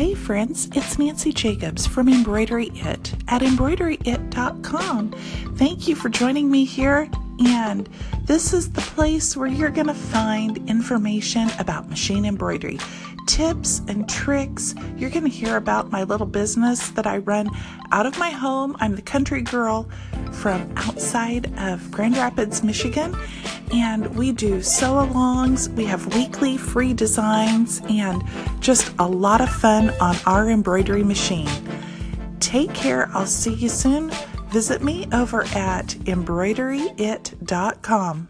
Hey friends, it's Nancy Jacobs from Embroidery It at embroideryit.com. Thank you for joining me here, and this is the place where you're going to find information about machine embroidery, tips and tricks. You're going to hear about my little business that I run out of my home. I'm the country girl from outside of Grand Rapids, Michigan, and we do sew alongs. We have weekly free designs and just a lot of fun on our embroidery machine. Take care. I'll see you soon. Visit me over at embroideryit.com.